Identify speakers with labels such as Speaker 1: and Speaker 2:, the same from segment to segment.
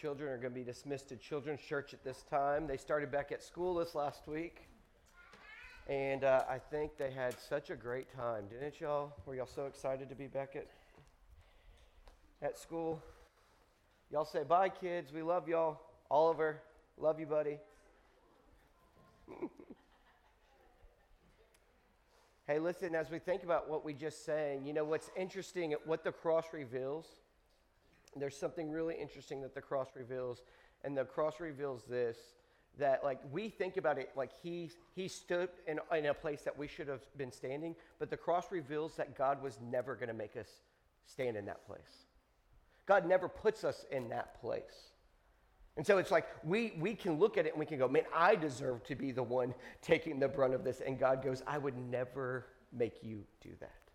Speaker 1: Children are going to be dismissed to Children's Church at this time. They started back at school this last week. And uh, I think they had such a great time, didn't y'all? Were y'all so excited to be back at, at school? Y'all say bye, kids. We love y'all. Oliver, love you, buddy. hey, listen, as we think about what we just sang, you know what's interesting, what the cross reveals? There's something really interesting that the cross reveals, and the cross reveals this that like we think about it like he he stood in, in a place that we should have been standing but the cross reveals that god was never going to make us stand in that place god never puts us in that place and so it's like we, we can look at it and we can go, man, I deserve to be the one taking the brunt of this. And God goes, I would never make you do that.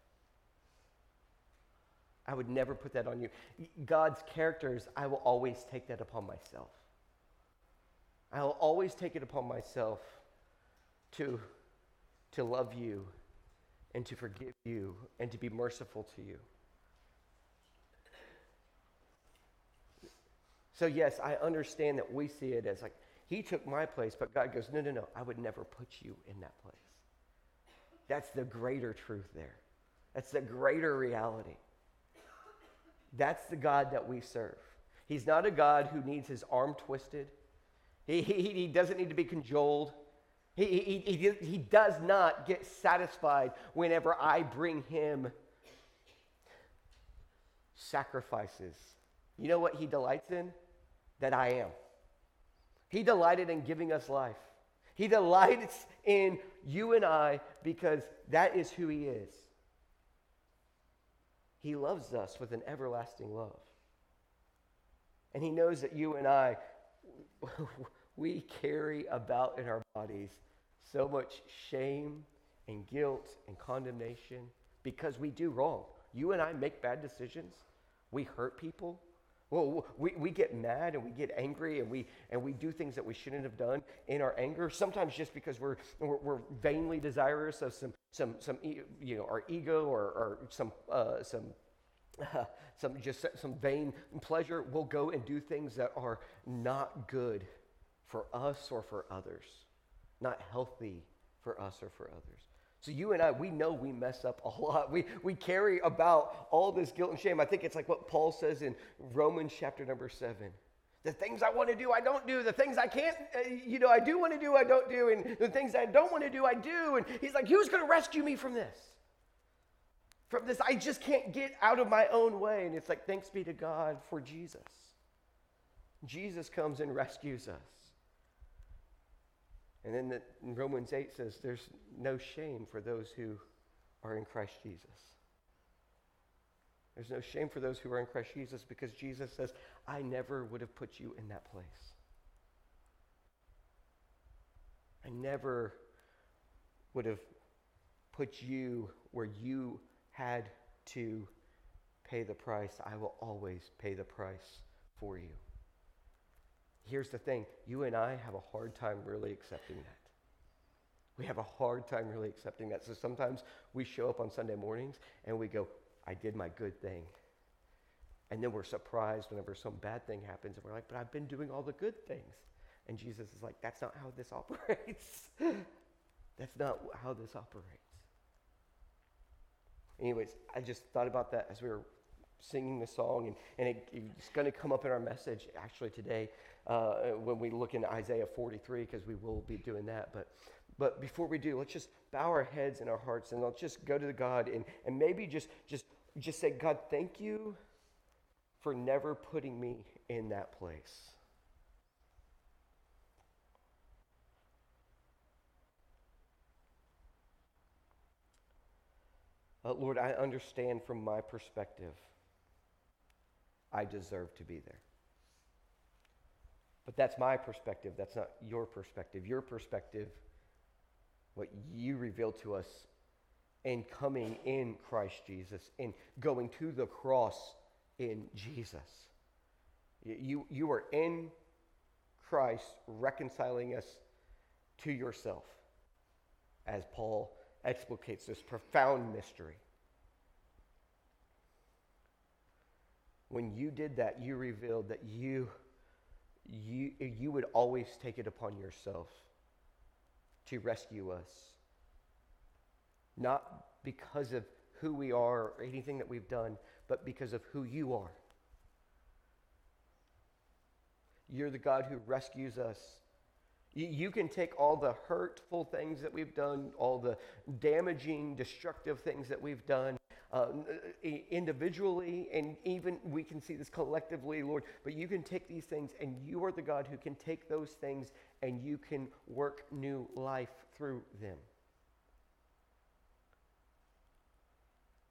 Speaker 1: I would never put that on you. God's characters, I will always take that upon myself. I will always take it upon myself to, to love you and to forgive you and to be merciful to you. So, yes, I understand that we see it as like, he took my place, but God goes, no, no, no, I would never put you in that place. That's the greater truth there. That's the greater reality. That's the God that we serve. He's not a God who needs his arm twisted, he, he, he doesn't need to be cajoled. He, he, he, he does not get satisfied whenever I bring him sacrifices. You know what he delights in? that I am. He delighted in giving us life. He delights in you and I because that is who He is. He loves us with an everlasting love. And He knows that you and I, we carry about in our bodies so much shame and guilt and condemnation because we do wrong. You and I make bad decisions. We hurt people. Well, we, we get mad and we get angry and we, and we do things that we shouldn't have done in our anger, sometimes just because we're, we're, we're vainly desirous of some, some, some you know, our ego or, or some, uh, some, uh, some, just some vain pleasure. We'll go and do things that are not good for us or for others, not healthy for us or for others. So you and I, we know we mess up a lot. We, we carry about all this guilt and shame. I think it's like what Paul says in Romans chapter number seven. The things I want to do, I don't do. The things I can't, uh, you know, I do want to do, I don't do. And the things I don't want to do, I do. And he's like, who's going to rescue me from this? From this, I just can't get out of my own way. And it's like, thanks be to God for Jesus. Jesus comes and rescues us. And then the, Romans 8 says there's no shame for those who are in Christ Jesus. There's no shame for those who are in Christ Jesus because Jesus says, I never would have put you in that place. I never would have put you where you had to pay the price. I will always pay the price for you. Here's the thing you and I have a hard time really accepting that. We have a hard time really accepting that. So sometimes we show up on Sunday mornings and we go, I did my good thing. And then we're surprised whenever some bad thing happens and we're like, but I've been doing all the good things. And Jesus is like, that's not how this operates. that's not how this operates. Anyways, I just thought about that as we were singing the song, and, and it, it's going to come up in our message actually today uh, when we look in Isaiah 43, because we will be doing that. But, but before we do, let's just bow our heads and our hearts and let's just go to the God and, and maybe just, just, just say, God, thank you for never putting me in that place. Uh, Lord, I understand from my perspective, I deserve to be there. But that's my perspective. That's not your perspective. Your perspective, what you reveal to us in coming in Christ Jesus, in going to the cross in Jesus. You, you are in Christ reconciling us to yourself, as Paul explicates this profound mystery. When you did that, you revealed that you you, you would always take it upon yourself to rescue us. Not because of who we are or anything that we've done, but because of who you are. You're the God who rescues us. You, you can take all the hurtful things that we've done, all the damaging, destructive things that we've done, uh, individually, and even we can see this collectively, Lord. But you can take these things, and you are the God who can take those things and you can work new life through them.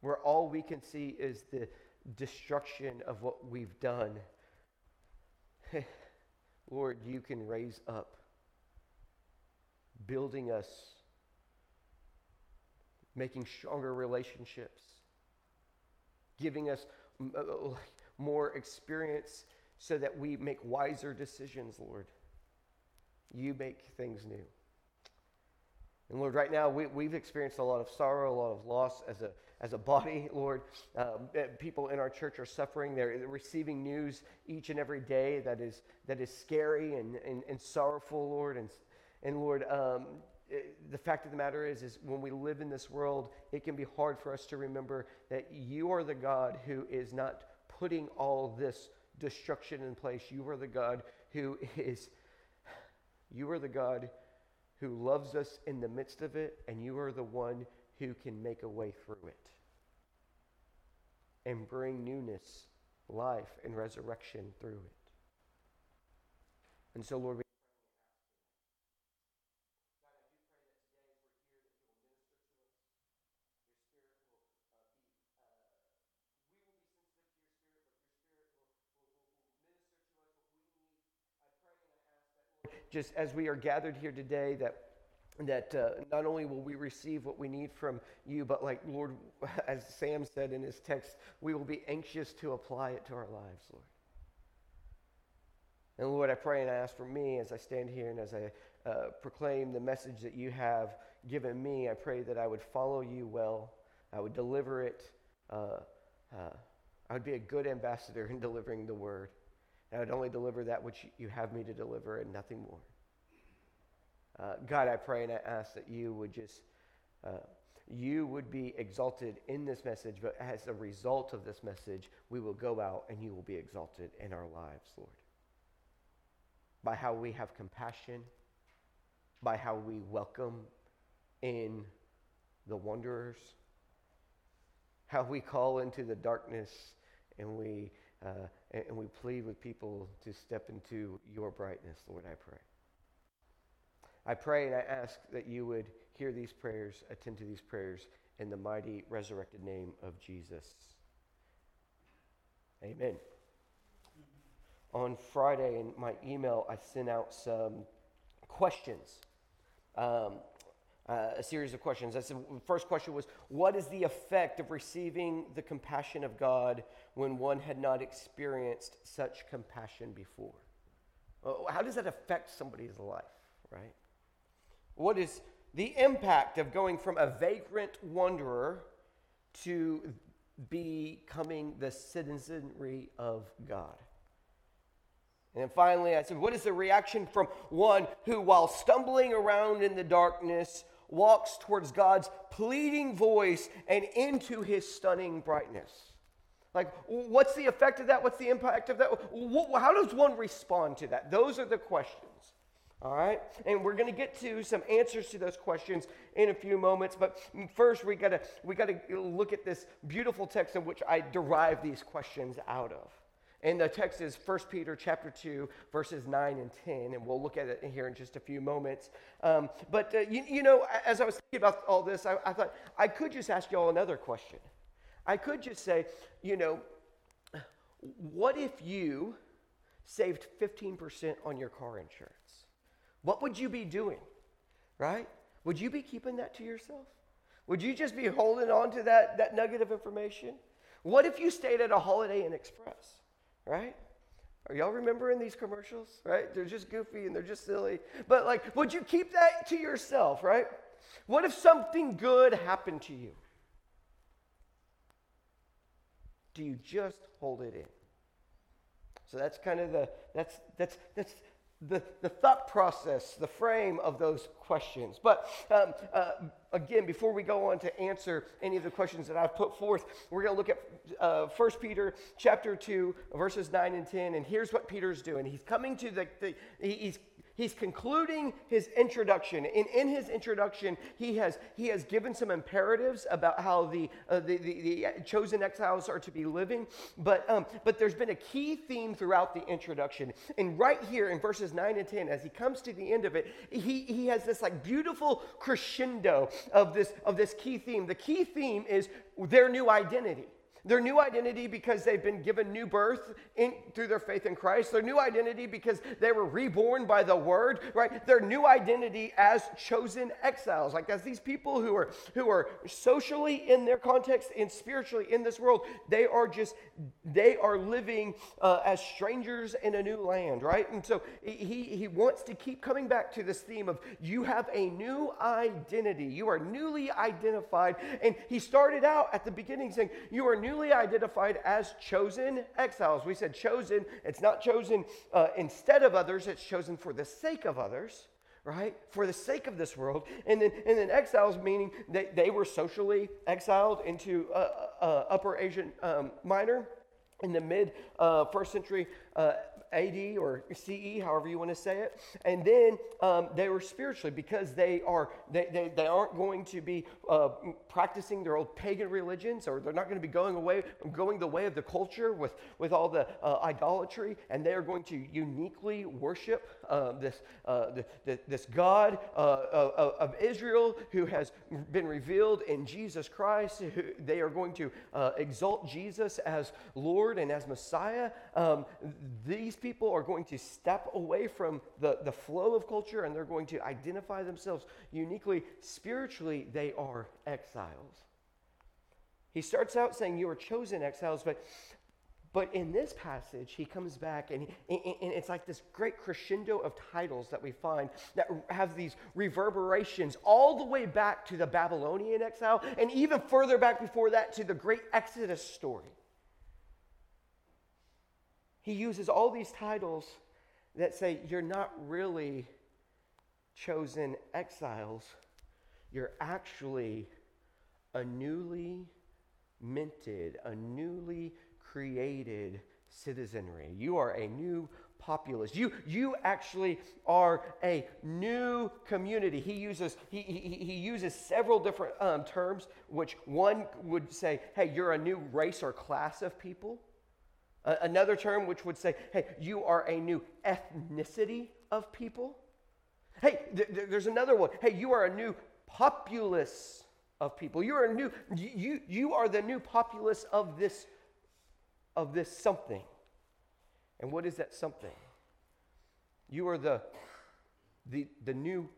Speaker 1: Where all we can see is the destruction of what we've done. Lord, you can raise up, building us, making stronger relationships giving us uh, uh, more experience so that we make wiser decisions, Lord. You make things new. And Lord, right now we, we've experienced a lot of sorrow, a lot of loss as a, as a body, Lord. Um, eh, people in our church are suffering. They're, they're, receiving news each and every day that is, that is scary and, and, and sorrowful, Lord. And, and Lord, um, Eh, the fact of the matter is, is when we live in this world, it can be hard for us to remember that you are the God who is not putting all this destruction in place. You are the God who is, you are the God who loves us in the midst of it, and you are the one who can make a way through it and bring newness, life, and resurrection through it. And so, Lord, we just as we are gathered here today, that that uh, not only will we receive what we need from you, but like Lord, as Sam said in his text, we will be anxious to apply it to our lives, Lord. And Lord, I pray and I ask for me as I stand here and as I uh, proclaim the message that you have given me. I pray that I would follow you well, I would deliver it. Uh, uh I would be a good ambassador in delivering the word. I would only deliver that which you have me to deliver and nothing more. Uh, God, I pray and I ask that you would just, uh, you would be exalted in this message, but as a result of this message, we will go out and you will be exalted in our lives, Lord. By how we have compassion, by how we welcome in the wanderers, how we call into the darkness and we uh, and, we plead with people to step into your brightness, Lord, I pray. I pray and I ask that you would hear these prayers, attend to these prayers in the mighty resurrected name of Jesus. Amen. On Friday in my email, I sent out some questions. Um, uh, a series of questions. I said, the first question was, What is the effect of receiving the compassion of God when one had not experienced such compassion before? how does that affect somebody's life, right? What is the impact of going from a vagrant wanderer to becoming the citizenry of God? And finally, I said, What is the reaction from one who, while stumbling around in the darkness, walks towards God's pleading voice and into his stunning brightness. Like, what's the effect of that? What's the impact of that? How does one respond to that? Those are the questions. All right? And we're going to get to some answers to those questions in a few moments. But first, we got to we got to look at this beautiful text in which I derive these questions out of. And the text is 1 Peter chapter 2, verses 9 and 10, and we'll look at it here in just a few moments. Um, but, uh, you, you, know, as I was thinking about all this, I, I thought I could just ask you all another question. I could just say, you know, what if you saved 15% on your car insurance? What would you be doing, right? Would you be keeping that to yourself? Would you just be holding on to that, that nugget of information? What if you stayed at a Holiday Inn Express? Right? Are y'all remembering these commercials, right? They're just goofy and they're just silly. But like, would you keep that to yourself, right? What if something good happened to you? Do you just hold it in? So that's kind of the that's that's that's the, the thought process, the frame of those questions. But um, uh, again, before we go on to answer any of the questions that I've put forth, we're going to look at uh, 1 Peter chapter 2, verses 9 and 10. And here's what Peter's doing. He's coming to the, the he's He's concluding his introduction. And in his introduction, he has, he has given some imperatives about how the, uh, the, the, the, chosen exiles are to be living. But, um, but there's been a key theme throughout the introduction. And right here in verses 9 and 10, as he comes to the end of it, he, he has this like beautiful crescendo of this, of this key theme. The key theme is their new identity. Their new identity because they've been given new birth in, through their faith in Christ. Their new identity because they were reborn by the word, right? Their new identity as chosen exiles, like as these people who are who are socially in their context and spiritually in this world, they are just they are living uh, as strangers in a new land, right? And so he he wants to keep coming back to this theme of you have a new identity. You are newly identified, and he started out at the beginning saying you are new newly identified as chosen exiles. We said chosen, it's not chosen uh, instead of others, it's chosen for the sake of others right? For the sake of this world. And then, and then exiles, meaning that they were socially exiled into uh, uh, Upper Asian um, Minor in the mid uh, first century uh, AD or CE, however you want to say it. And then um, they were spiritually because they are they, they, they aren't going to be uh, practicing their old pagan religions or they're not going to be going away going the way of the culture with with all the uh, idolatry and they are going to uniquely worship uh, this uh, the, the, this God uh, of, of, Israel who has been revealed in Jesus Christ. Who, they are going to uh, exalt Jesus as Lord and as Messiah. Um, these people are going to step away from the, the flow of culture and they're going to identify themselves uniquely. Spiritually, they are exiles. He starts out saying, You are chosen exiles, but but in this passage, he comes back and, and, it's like this great crescendo of titles that we find that have these reverberations all the way back to the Babylonian exile and even further back before that to the great Exodus story. He uses all these titles that say you're not really chosen exiles, you're actually a newly minted, a newly created citizenry. You are a new populace. You, you actually are a new community. He uses, he, he, he uses several different um, terms, which one would say, hey, you're a new race or class of people. Another term which would say, hey, you are a new ethnicity of people. Hey, th- th- there's another one. Hey, you are a new populace of people. You are a new, you, you are the new populace of this, of this something. And what is that something? You are the, the, the new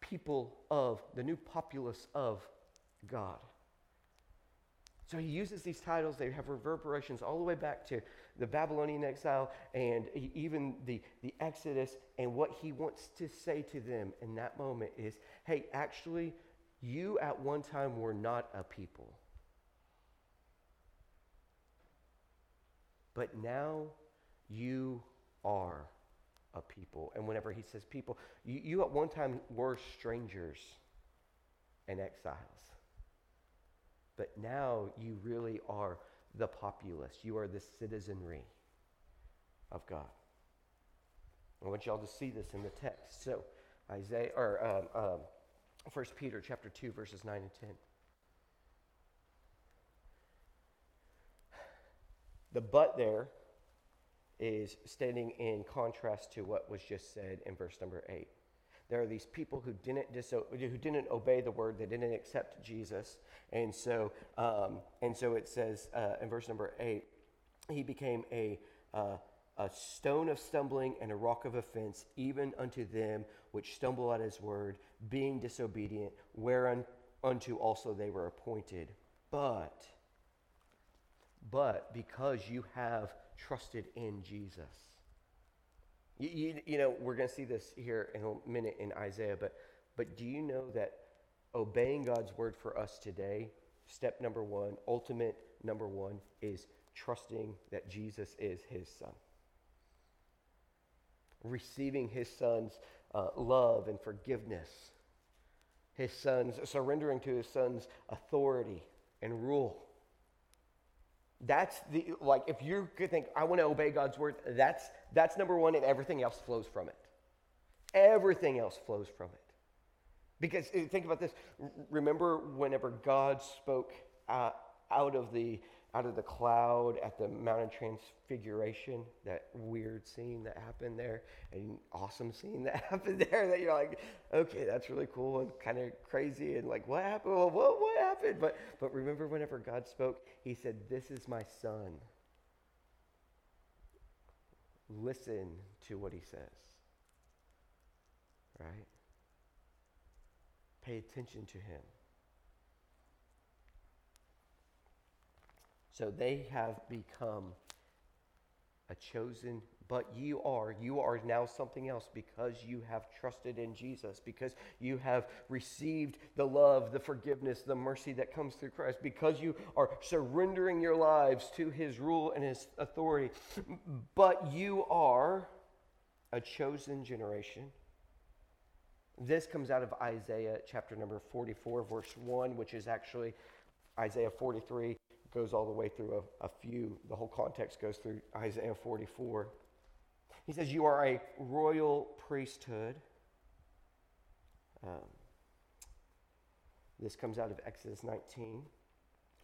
Speaker 1: people of, the new populace of God. So he uses these titles, they have reverberations all the way back to the Babylonian exile and even the, the Exodus. And what he wants to say to them in that moment is hey, actually, you at one time were not a people. But now you are a people. And whenever he says people, you, you at one time were strangers and exiles. But now you really are the populace. You are the citizenry of God. I want y'all to see this in the text. So, Isaiah or um, um, 1 Peter chapter 2, verses 9 and 10. The but there is standing in contrast to what was just said in verse number 8 there are these people who didn't diso- who didn't obey the word, they didn't accept Jesus, and so um, and so it says uh, in verse number eight, he became a uh, a stone of stumbling and a rock of offense, even unto them which stumble at his word, being disobedient, whereunto also they were appointed. But, but because you have trusted in Jesus, you, you, you know, we're going to see this here in a minute in Isaiah, but, but do you know that obeying God's word for us today, step number one, ultimate number one, is trusting that Jesus is his son? receiving his son's uh, love and forgiveness, his son's surrendering to his son's authority and rule. That's the like if you could think I want to obey God's word, that's that's number one, and everything else flows from it. Everything else flows from it. Because uh, think about this. Remember whenever God spoke uh, out of the out of the cloud at the Mount of Transfiguration, that weird scene that happened there, and awesome scene that happened there that you're like, okay, that's really cool and kind of crazy, and like, what happened? Well, what, what happened? But, but remember, whenever God spoke, He said, This is my son. Listen to what He says. Right? Pay attention to Him. So they have become a chosen, but you are, you are now something else because you have trusted in Jesus, because you have received the love, the forgiveness, the mercy that comes through Christ, because you are surrendering your lives to his rule and his authority. But you are a chosen generation. This comes out of Isaiah chapter number 44, verse 1, which is actually Isaiah 43 goes all the way through a, a few, the whole context goes through Isaiah 44. He says, You are a royal priesthood. Um, this comes out of Exodus 19.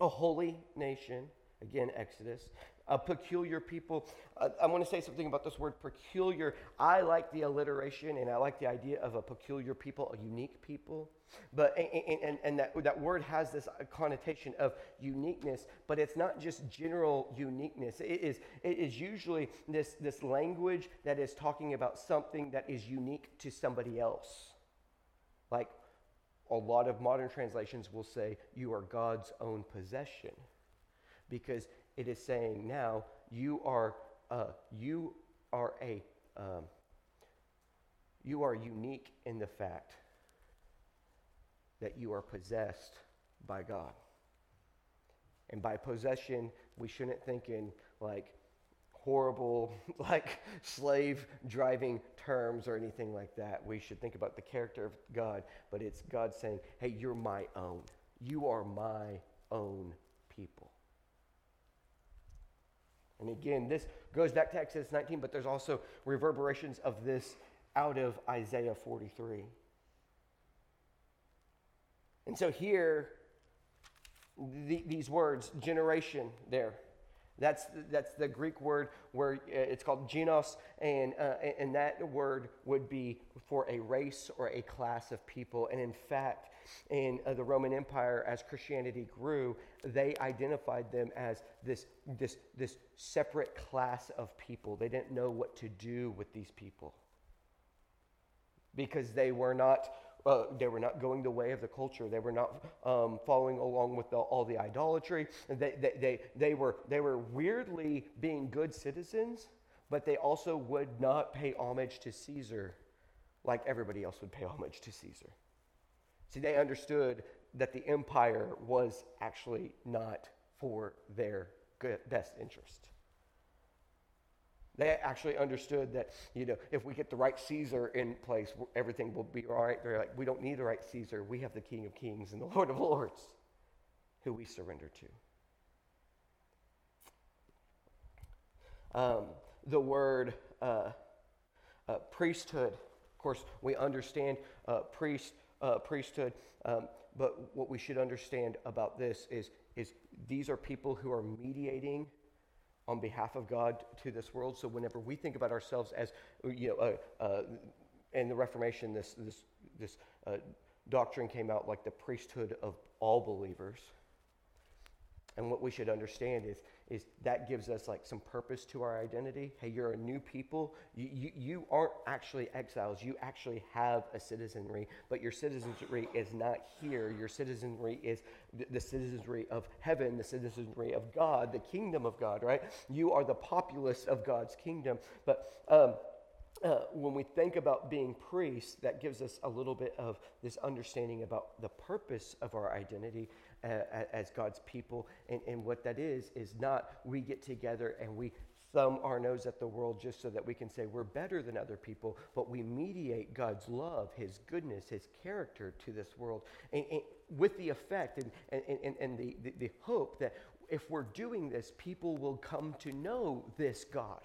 Speaker 1: A holy nation, again, Exodus a peculiar people. Uh, I want to say something about this word peculiar. I like the alliteration and I like the idea of a peculiar people, a unique people. But and, and, and that, that word has this connotation of uniqueness, but it's not just general uniqueness. It is, it is usually this, this language that is talking about something that is unique to somebody else. Like a lot of modern translations will say, You are God's own possession. Because it is saying now you are uh, you are a um, you are unique in the fact that you are possessed by God. And by possession, we shouldn't think in like horrible, like slave driving terms or anything like that. We should think about the character of God, but it's God saying, hey, you're my own. You are my own people. And again, this goes back to Exodus 19, but there's also reverberations of this out of Isaiah 43. And so here, the, these words, generation, there, that's, that's the Greek word where uh, it's called genos, and, uh, and that word would be for a race or a class of people. And in fact, in uh, the Roman Empire, as Christianity grew, they identified them as this, this, this separate class of people. They didn't know what to do with these people because they were not uh, they were not going the way of the culture. They were not um, following along with the, all the idolatry. They, they, they, they, were, they were weirdly being good citizens, but they also would not pay homage to Caesar like everybody else would pay homage to Caesar. See, they understood that the empire was actually not for their best interest. They actually understood that, you know, if we get the right Caesar in place, everything will be all right. They're like, we don't need the right Caesar. We have the King of Kings and the Lord of Lords who we surrender to. Um, the word uh, uh, priesthood, of course, we understand uh, priest, uh, priesthood, um, but what we should understand about this is, is these are people who are mediating on behalf of God to this world. So whenever we think about ourselves as, you know, uh, uh, in the Reformation, this, this, this uh, doctrine came out like the priesthood of all believers. And what we should understand is, is that gives us like some purpose to our identity. Hey, you're a new people. You, you, you aren't actually exiles. You actually have a citizenry, but your citizenry is not here. Your citizenry is the, citizenry of heaven, the citizenry of God, the kingdom of God, right? You are the populace of God's kingdom. But um, uh, when we think about being priests, that gives us a little bit of this understanding about the purpose of our identity as God's people. And, and what that is, is not we get together and we thumb our nose at the world just so that we can say we're better than other people, but we mediate God's love, His goodness, His character to this world and, and with the effect and, and, and, the, the, the hope that if we're doing this, people will come to know this God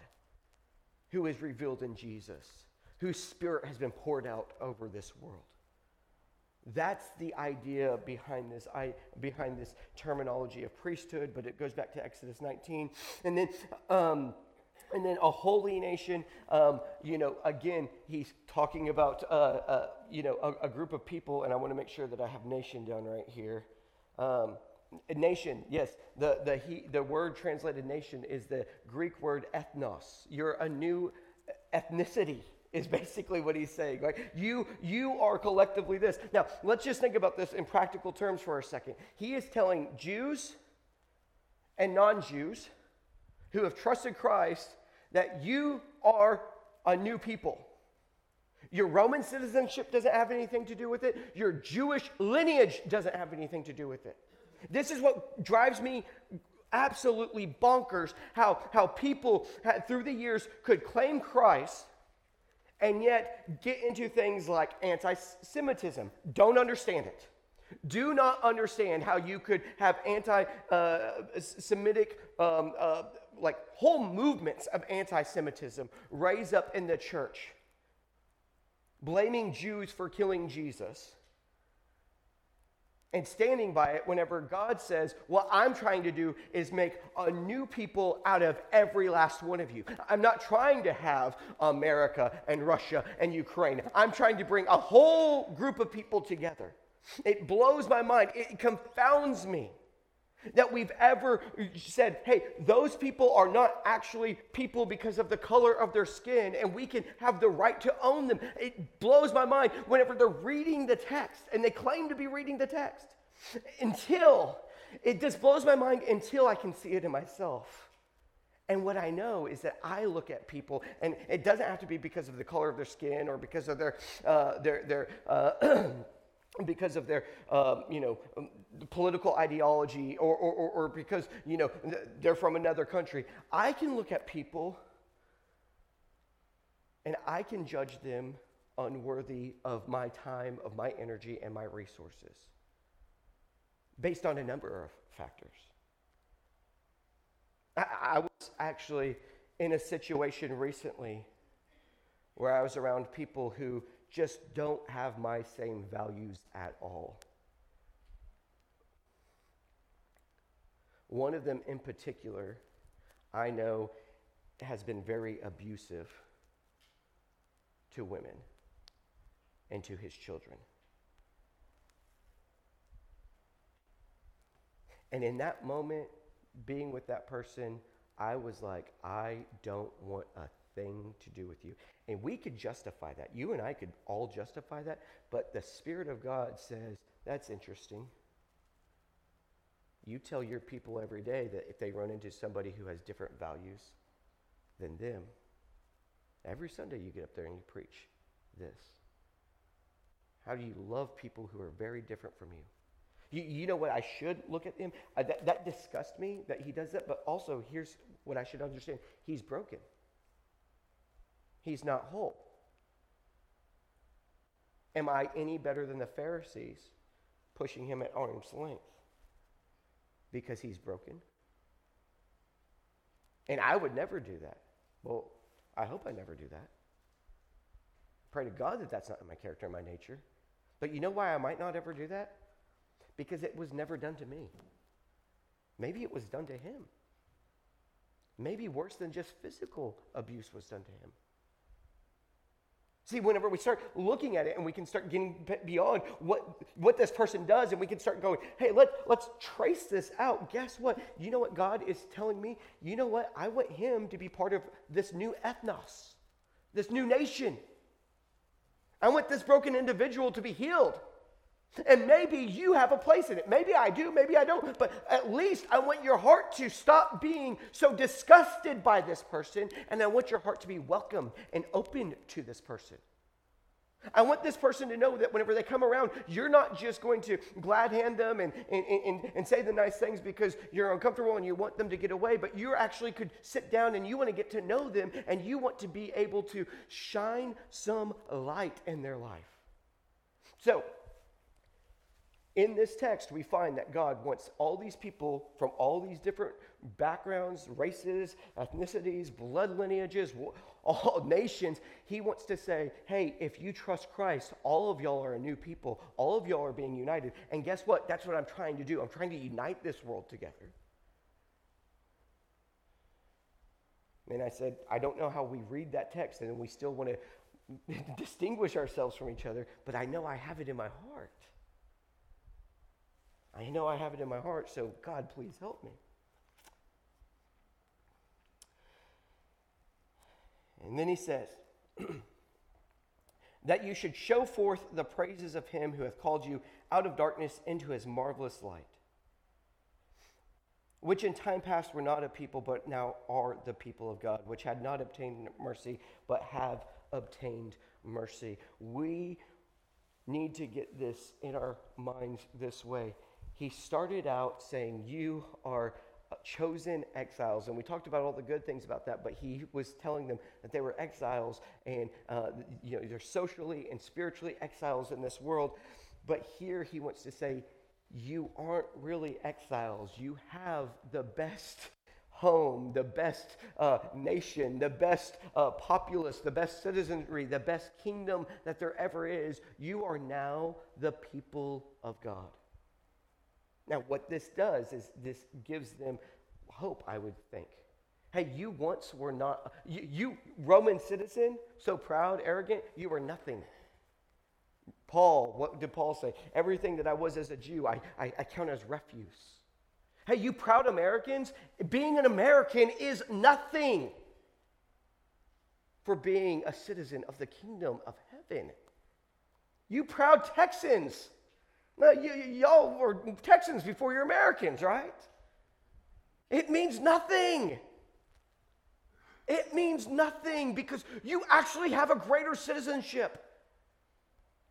Speaker 1: who is revealed in Jesus, whose spirit has been poured out over this world. That's the idea behind this, I, behind this terminology of priesthood, but it goes back to Exodus 19. And then, um, and then a holy nation, um, you know, again, he's talking about, uh, uh, you know, a, a, group of people, and I want to make sure that I have nation down right here. Um, nation, yes, the, the, he, the word translated nation is the Greek word ethnos. You're a new ethnicity is basically what he's saying. Right? You, you are collectively this. Now, let's just think about this in practical terms for a second. He is telling Jews and non Jews who have trusted Christ that you are a new people. Your Roman citizenship doesn't have anything to do with it. Your Jewish lineage doesn't have anything to do with it. This is what drives me absolutely bonkers how, how people through the years could claim Christ and yet get into things like anti Semitism. Don't understand it. Do not understand how you could have anti Semitic, um, uh, like whole movements of anti Semitism raise up in the church, blaming Jews for killing Jesus and standing by it whenever God says, What I'm trying to do is make a new people out of every last one of you. I'm not trying to have America and Russia and Ukraine. I'm trying to bring a whole group of people together. It blows my mind, it confounds me that we've ever said, hey, those people are not actually people because of the color of their skin, and we can have the right to own them. It blows my mind whenever they're reading the text, and they claim to be reading the text. Until, it just blows my mind until I can see it in myself. And what I know is that I look at people, and it doesn't have to be because of the color of their skin or because of their, uh, their, their uh, because of their, uh, you know, um, political ideology or, or, or, or because, you know, they're from another country. I can look at people and I can judge them unworthy of my time, of my energy, and my resources based on a number of factors. I, I was actually in a situation recently where I was around people who just don't have my same values at all. One of them in particular, I know, has been very abusive to women and to his children. And in that moment, being with that person, I was like, I don't want a thing to do with you. And we could justify that. You and I could all justify that. But the Spirit of God says, that's interesting. You tell your people every day that if they run into somebody who has different values than them, every Sunday you get up there and you preach this. How do you love people who are very different from you? You, you know what I should look at him? Uh, that, that disgusts me that he does that, but also here's what I should understand he's broken he's not whole. Am I any better than the Pharisees pushing him at arm's length because he's broken? And I would never do that. Well, I hope I never do that. Pray to God that that's not in my character and my nature. But you know why I might not ever do that? Because it was never done to me. Maybe it was done to him. Maybe worse than just physical abuse was done to him. See, whenever we start looking at it and we can start getting beyond what, what this person does and we can start going, hey, let, let's trace this out. Guess what? You know what God is telling me? You know what? I want him to be part of this new ethnos, this new nation. I want this broken individual to be healed. And maybe you have a place in it. Maybe I do, maybe I don't. But at least I want your heart to stop being so disgusted by this person, and I want your heart to be welcome and open to this person. I want this person to know that whenever they come around, you're not just going to glad hand them and, and, and, and say the nice things because you're uncomfortable and you want them to get away, but you actually could sit down and you want to get to know them and you want to be able to shine some light in their life. So, in this text, we find that God wants all these people from all these different backgrounds, races, ethnicities, blood lineages, all nations. He wants to say, hey, if you trust Christ, all of y'all are a new people. All of y'all are being united. And guess what? That's what I'm trying to do. I'm trying to unite this world together. And I said, I don't know how we read that text and we still want to distinguish ourselves from each other, but I know I have it in my heart. I know I have it in my heart, so God, please help me. And then he says, that you should show forth the praises of him who hath called you out of darkness into his marvelous light, which in time past were not a people, but now are the people of God, which had not obtained mercy, but have obtained mercy. We need to get this in our minds this way. He started out saying, You are chosen exiles. And we talked about all the good things about that, but he was telling them that they were exiles and uh, you know, they're socially and spiritually exiles in this world. But here he wants to say, You aren't really exiles. You have the best home, the best uh, nation, the best uh, populace, the best citizenry, the best kingdom that there ever is. You are now the people of God. Now, what this does is this gives them hope, I would think. Hey, you once were not, you, you, Roman citizen, so proud, arrogant, you were nothing. Paul, what did Paul say? Everything that I was as a Jew, I, I, I count as refuse. Hey, you proud Americans, being an American is nothing for being a citizen of the kingdom of heaven. You proud Texans, now, y'all were Texans before you're Americans, right? It means nothing. It means nothing because you actually have a greater citizenship.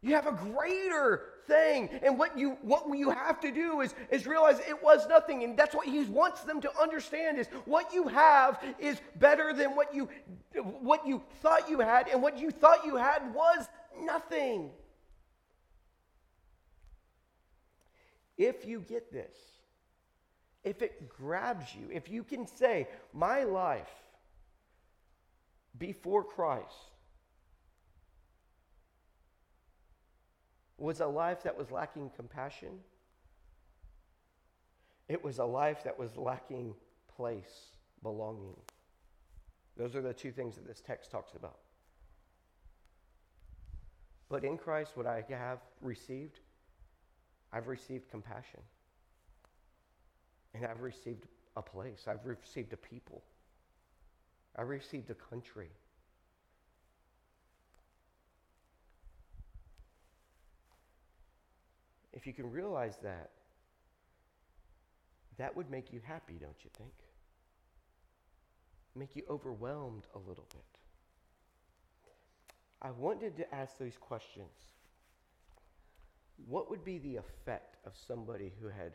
Speaker 1: You have a greater thing. And what you what you have to do is, is realize it was nothing. And that's what he wants them to understand is what you have is better than what you what you thought you had, and what you thought you had was nothing. If you get this, if it grabs you, if you can say, My life before Christ was a life that was lacking compassion, it was a life that was lacking place, belonging. Those are the two things that this text talks about. But in Christ, what I have received I've received compassion. And I've received a place. I've received a people. I've received a country. If you can realize that, that would make you happy, don't you think? Make you overwhelmed a little bit. I wanted to ask those questions what would be the effect of somebody who had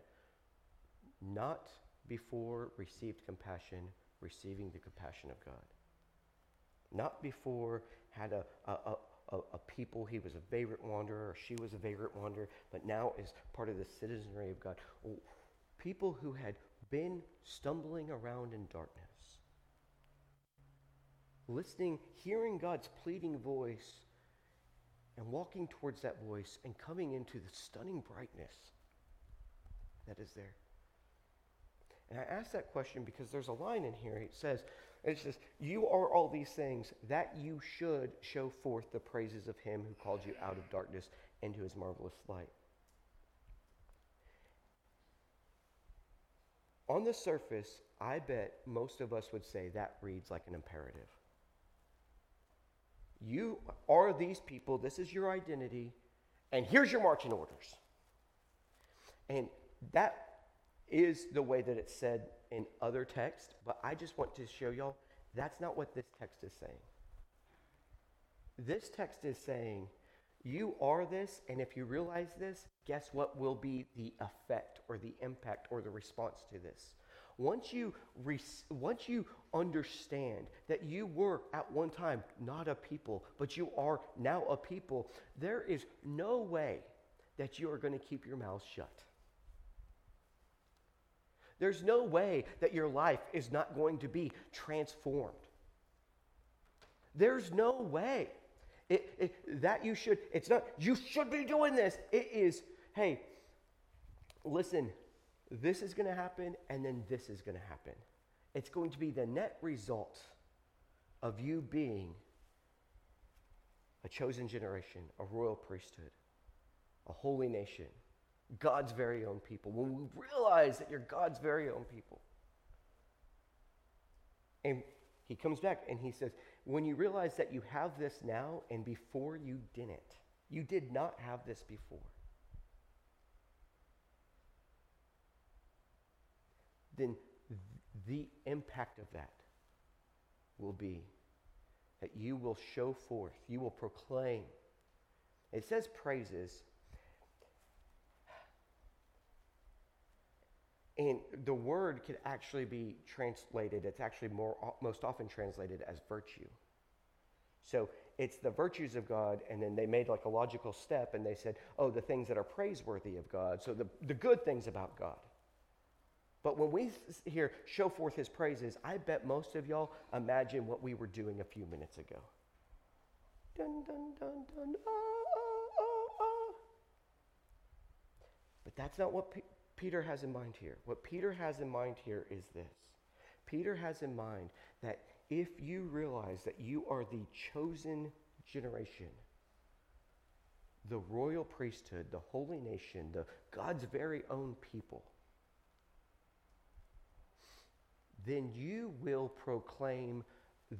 Speaker 1: not before received compassion, receiving the compassion of God? Not before had a, a, a, a people he was a vagrant wanderer or she was a vagrant wanderer, but now is part of the citizenry of God. Oh, people who had been stumbling around in darkness, listening, hearing God's pleading voice and walking towards that voice and coming into the stunning brightness that is there. And I ask that question because there's a line in here. It says, it says, You are all these things that you should show forth the praises of him who called you out of darkness into his marvelous light. On the surface, I bet most of us would say that reads like an imperative. You are these people, this is your identity, and here's your marching orders. And that is the way that it's said in other texts, but I just want to show y'all that's not what this text is saying. This text is saying you are this, and if you realize this, guess what will be the effect or the impact or the response to this? Once you, once you understand that you were at one time not a people, but you are now a people, there is no way that you are going to keep your mouth shut. There's no way that your life is not going to be transformed. There's no way it, it, that you should, it's not, you should be doing this. It is, hey, listen, this is going to happen, and then this is going to happen. It's going to be the net result of you being a chosen generation, a royal priesthood, a holy nation, God's very own people. When we realize that you're God's very own people. And he comes back and he says, when you realize that you have this now and before you didn't, you did not have this before. Then the impact of that will be that you will show forth, you will proclaim. It says praises. And the word could actually be translated, it's actually more, most often translated as virtue. So it's the virtues of God, and then they made like a logical step and they said, oh, the things that are praiseworthy of God. So the, the good things about God. But when we hear show forth his praises, I bet most of y'all imagine what we were doing a few minutes ago. Dun, dun, dun, dun, ah, ah, ah. But that's not what P- Peter has in mind here. What Peter has in mind here is this Peter has in mind that if you realize that you are the chosen generation, the royal priesthood, the holy nation, the God's very own people, then you will proclaim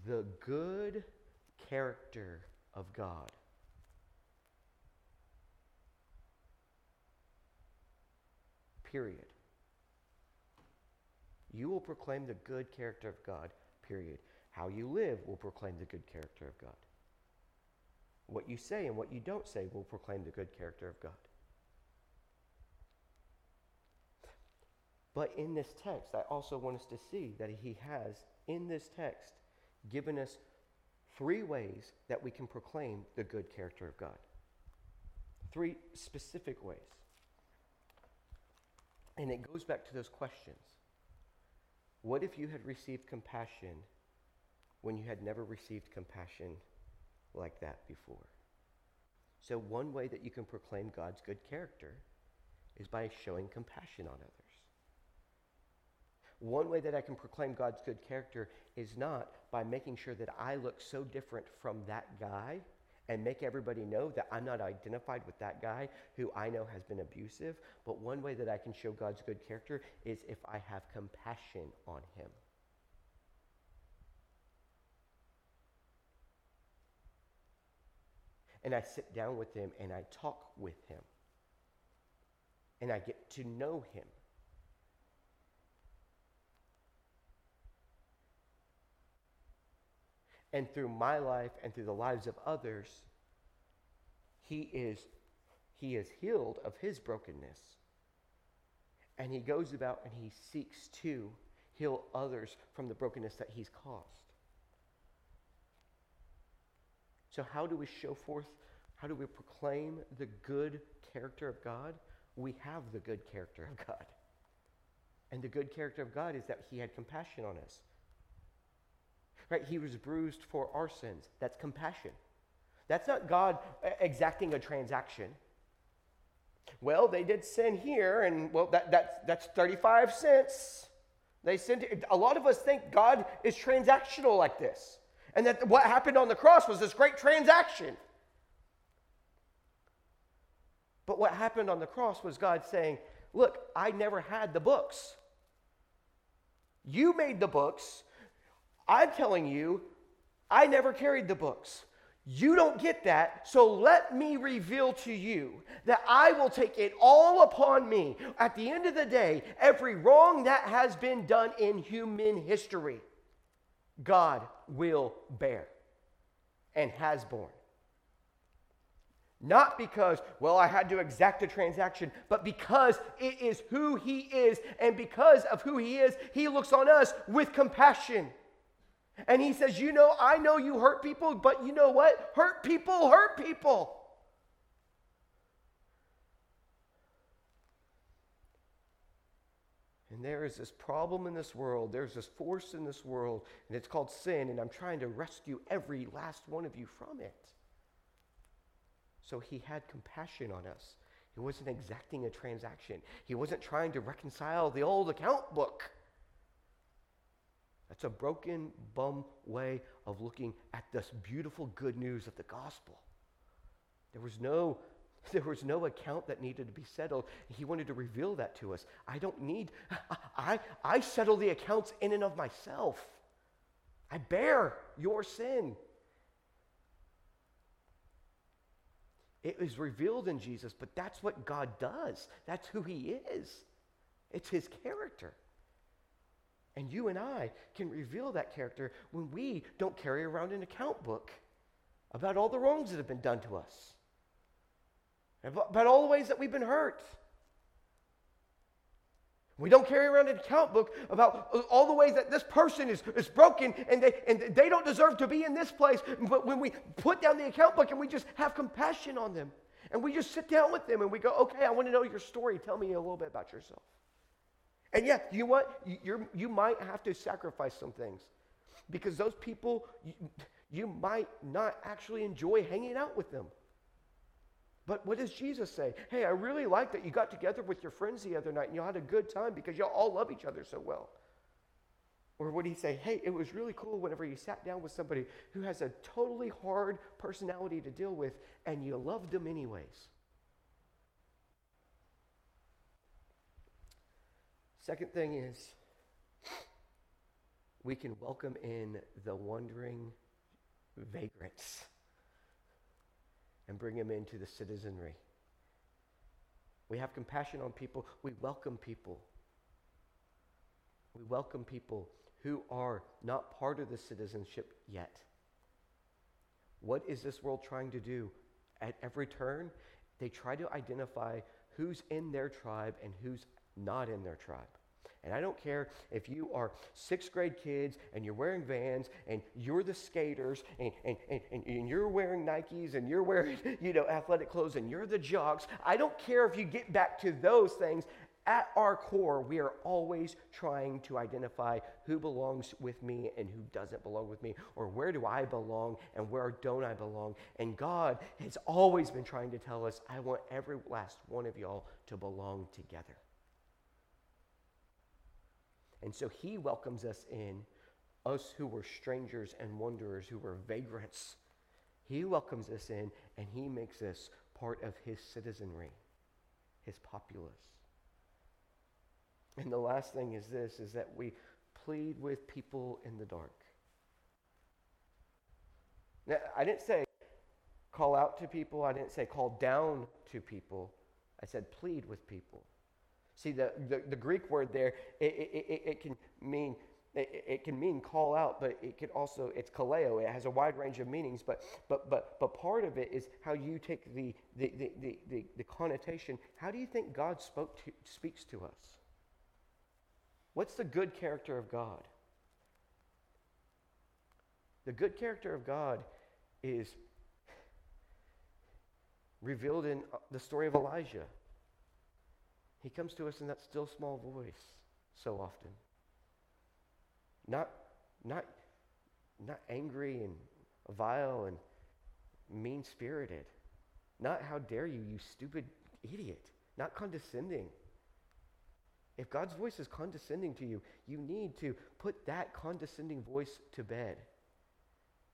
Speaker 1: the good character of God. Period. You will proclaim the good character of God, period. How you live will proclaim the good character of God. What you say and what you don't say will proclaim the good character of God. But in this text, I also want us to see that he has, in this text, given us three ways that we can proclaim the good character of God. Three specific ways. And it goes back to those questions. What if you had received compassion when you had never received compassion like that before? So, one way that you can proclaim God's good character is by showing compassion on others. One way that I can proclaim God's good character is not by making sure that I look so different from that guy and make everybody know that I'm not identified with that guy who I know has been abusive. But one way that I can show God's good character is if I have compassion on him. And I sit down with him and I talk with him. And I get to know him. And through my life and through the lives of others, he is, he is healed of his brokenness. And he goes about and he seeks to heal others from the brokenness that he's caused. So, how do we show forth, how do we proclaim the good character of God? We have the good character of God. And the good character of God is that he had compassion on us. Right? He was bruised for our sins. That's compassion. That's not God uh, exacting a transaction. Well, they did sin here, and well, that, that's, that's 35 cents. They sent it. A lot of us think God is transactional like this, and that what happened on the cross was this great transaction. But what happened on the cross was God saying, Look, I never had the books. You made the books, I'm telling you, I never carried the books. You don't get that, so let me reveal to you that I will take it all upon me. At the end of the day, every wrong that has been done in human history, God will bear and has borne. Not because, well, I had to exact a transaction, but because it is who he is. And because of who he is, he looks on us with compassion. And he says, You know, I know you hurt people, but you know what? Hurt people hurt people. And there is this problem in this world. There's this force in this world, and it's called sin, and I'm trying to rescue every last one of you from it. So he had compassion on us. He wasn't exacting a transaction, he wasn't trying to reconcile the old account book. That's a broken, bum way of looking at this beautiful good news of the gospel. There was no there was no account that needed to be settled. He wanted to reveal that to us. I don't need, I, I settle the accounts in and of myself. I bear your sin. It was revealed in Jesus, but that's what God does. That's who He is, it's His character. And you and I can reveal that character when we don't carry around an account book about all the wrongs that have been done to us, about all the ways that we've been hurt. We don't carry around an account book about uh, all the ways that this person is, is broken and they, and they don't deserve to be in this place. But when we put down the account book and we just have compassion on them and we just sit down with them and we go, okay, I want to know your story. Tell me a little bit about yourself. And yeah, you know what? you you might have to sacrifice some things because those people, you, you might not actually enjoy hanging out with them. But what does Jesus say? Hey, I really like that you got together with your friends the other night and you had a good time because y'all all love each other so well. Or would he say, hey, it was really cool whenever you sat down with somebody who has a totally hard personality to deal with and you loved them anyways? Second thing is, we can welcome in the wandering vagrants and bring them into the citizenry. We have compassion on people. We welcome people. We welcome people who are not part of the citizenship yet. What is this world trying to do? At every turn, they try to identify who's in their tribe and who's not in their tribe. And I don't care if you are sixth grade kids and you're wearing vans and you're the skaters and, and, and, and, you're wearing Nikes and you're wearing, you know, athletic clothes and you're the jocks. I don't care if you get back to those things. At our core, we are always trying to identify who belongs with me and who doesn't belong with me, or where do I belong and where don't I belong. And God has always been trying to tell us, I want every last one of y'all to belong together. And so he welcomes us in, us who were strangers and wanderers, who were vagrants. He welcomes us in and he makes us part of his citizenry, his populace. And the last thing is this is that we plead with people in the dark. Now, I didn't say call out to people, I didn't say call down to people. I said plead with people. See, the, the, the Greek word there, it, it, it, can mean it, it, can mean call out, but it can also, it's kaleo. It has a wide range of meanings, but, but, but, but part of it is how you take the, the, the, the, the, the connotation. How do you think God spoke to, speaks to us? What's the good character of God? The good character of God is revealed in the story of Elijah. He comes to us in that still small voice so often. Not, not, not angry and vile and mean spirited. Not how dare you, you stupid idiot. Not condescending. If God's voice is condescending to you, you need to put that condescending voice to bed.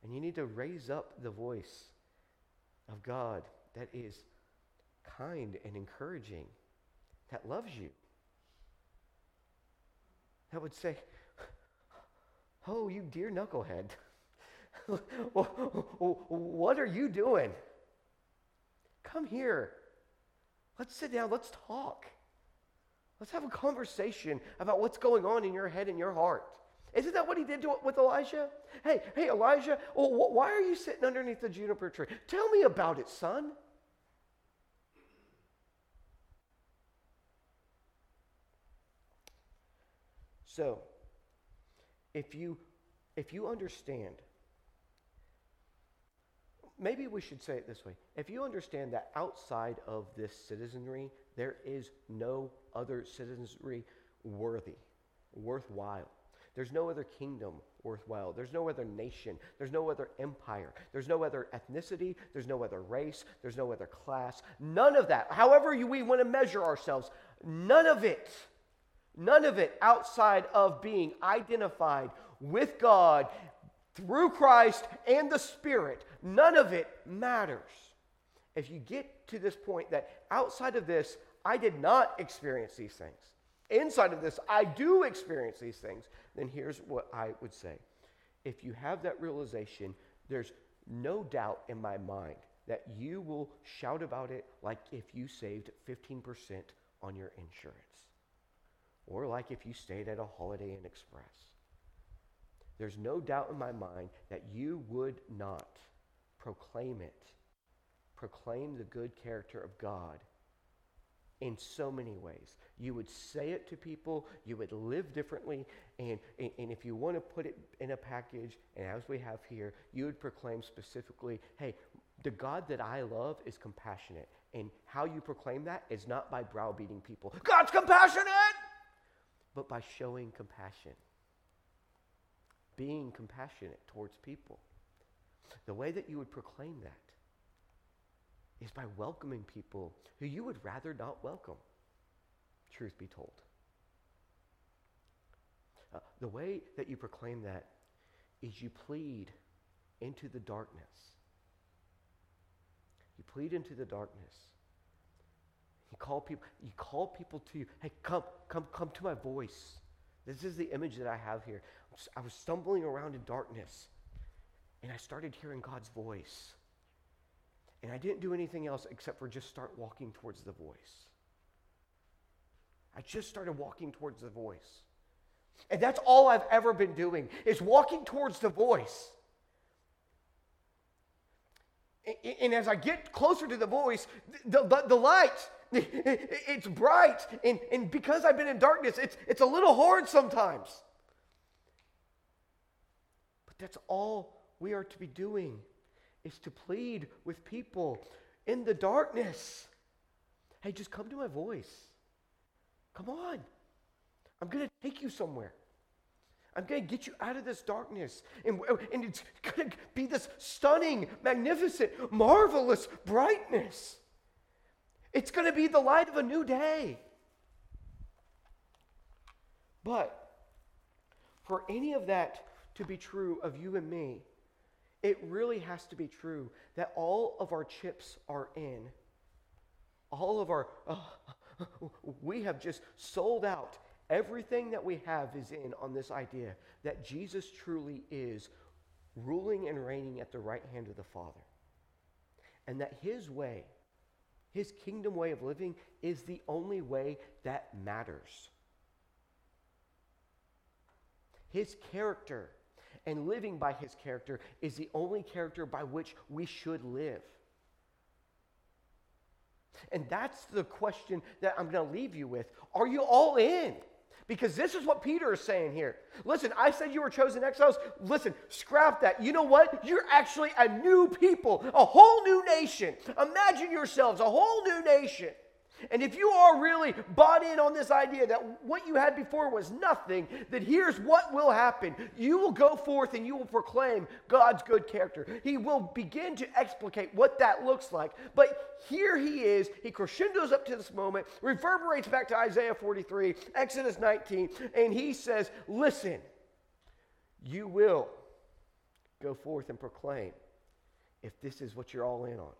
Speaker 1: And you need to raise up the voice of God that is kind and encouraging that loves you. That would say, Oh, you dear knucklehead. what are you doing? Come here. Let's sit down. Let's talk. Let's have a conversation about what's going on in your head and your heart. Isn't that what he did to, with Elijah? Hey, hey, Elijah, why are you sitting underneath the juniper tree? Tell me about it, son. So, if you if you understand maybe we should say it this way. If you understand that outside of this citizenry, there is no other citizenry worthy, worthwhile. There's no other kingdom worthwhile. There's no other nation. There's no other empire. There's no other ethnicity. There's no other race. There's no other class. None of that. However, you, we want to measure ourselves, none of it, none of it outside of being identified with God through Christ and the Spirit, none of it matters. If you get to this point that outside of this, I did not experience these things, inside of this, I do experience these things, then here's what I would say. If you have that realization, there's no doubt in my mind that you will shout about it like if you saved 15% on your insurance, or like if you stayed at a Holiday Inn Express. There's no doubt in my mind that you would not proclaim it, proclaim the good character of God in so many ways. You would say it to people, you would live differently, and, and, and, if you want to put it in a package, and as we have here, you would proclaim specifically, hey, the God that I love is compassionate. And how you proclaim that is not by browbeating people, God's compassionate, but by showing compassion, being compassionate towards people. The way that you would proclaim that is by welcoming people who you would rather not welcome, truth be told. Uh, the way that you proclaim that is you plead into the darkness. You plead into the darkness. You call people, you call people to you. Hey, come, come, come to my voice. This is the image that I have here. I was stumbling around in darkness, and I started hearing God's voice. And I didn't do anything else except for just start walking towards the voice. I just started walking towards the voice. And that's all I've ever been doing is walking towards the voice. And as I get closer to the voice, the, the, the light, it's bright. And, and because I've been in darkness, it's, it's a little hard sometimes. But that's all we are to be doing is to plead with people in the darkness. Hey, just come to my voice. Come on. I'm going to take you somewhere. I'm going to get you out of this darkness. And, and it's going to be this stunning, magnificent, marvelous brightness. It's going to be the light of a new day. But for any of that to be true of you and me, it really has to be true that all of our chips are in. All of our, uh, we have just sold out. Everything that we have is in on this idea that Jesus truly is ruling and reigning at the right hand of the Father. And that his way, his kingdom way of living, is the only way that matters. His character and living by his character is the only character by which we should live. And that's the question that I'm going to leave you with. Are you all in? Because this is what Peter is saying here. Listen, I said you were chosen exiles. Listen, scrap that. You know what? You're actually a new people, a whole new nation. Imagine yourselves, a whole new nation. And if you are really bought in on this idea that what you had before was nothing, then here's what will happen. You will go forth and you will proclaim God's good character. He will begin to explicate what that looks like. But here he is, he crescendos up to this moment, reverberates back to Isaiah 43, Exodus 19, and he says, Listen, you will go forth and proclaim if this is what you're all in on.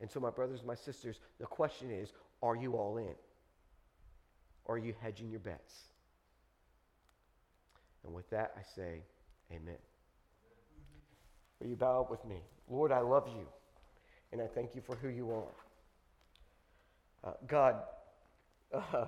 Speaker 1: And so, my brothers and my sisters, the question is are you all in? Or are you hedging your bets? And with that, I say, Amen. Will you bow up with me? Lord, I love you, and I thank you for who you are. Uh, God, uh,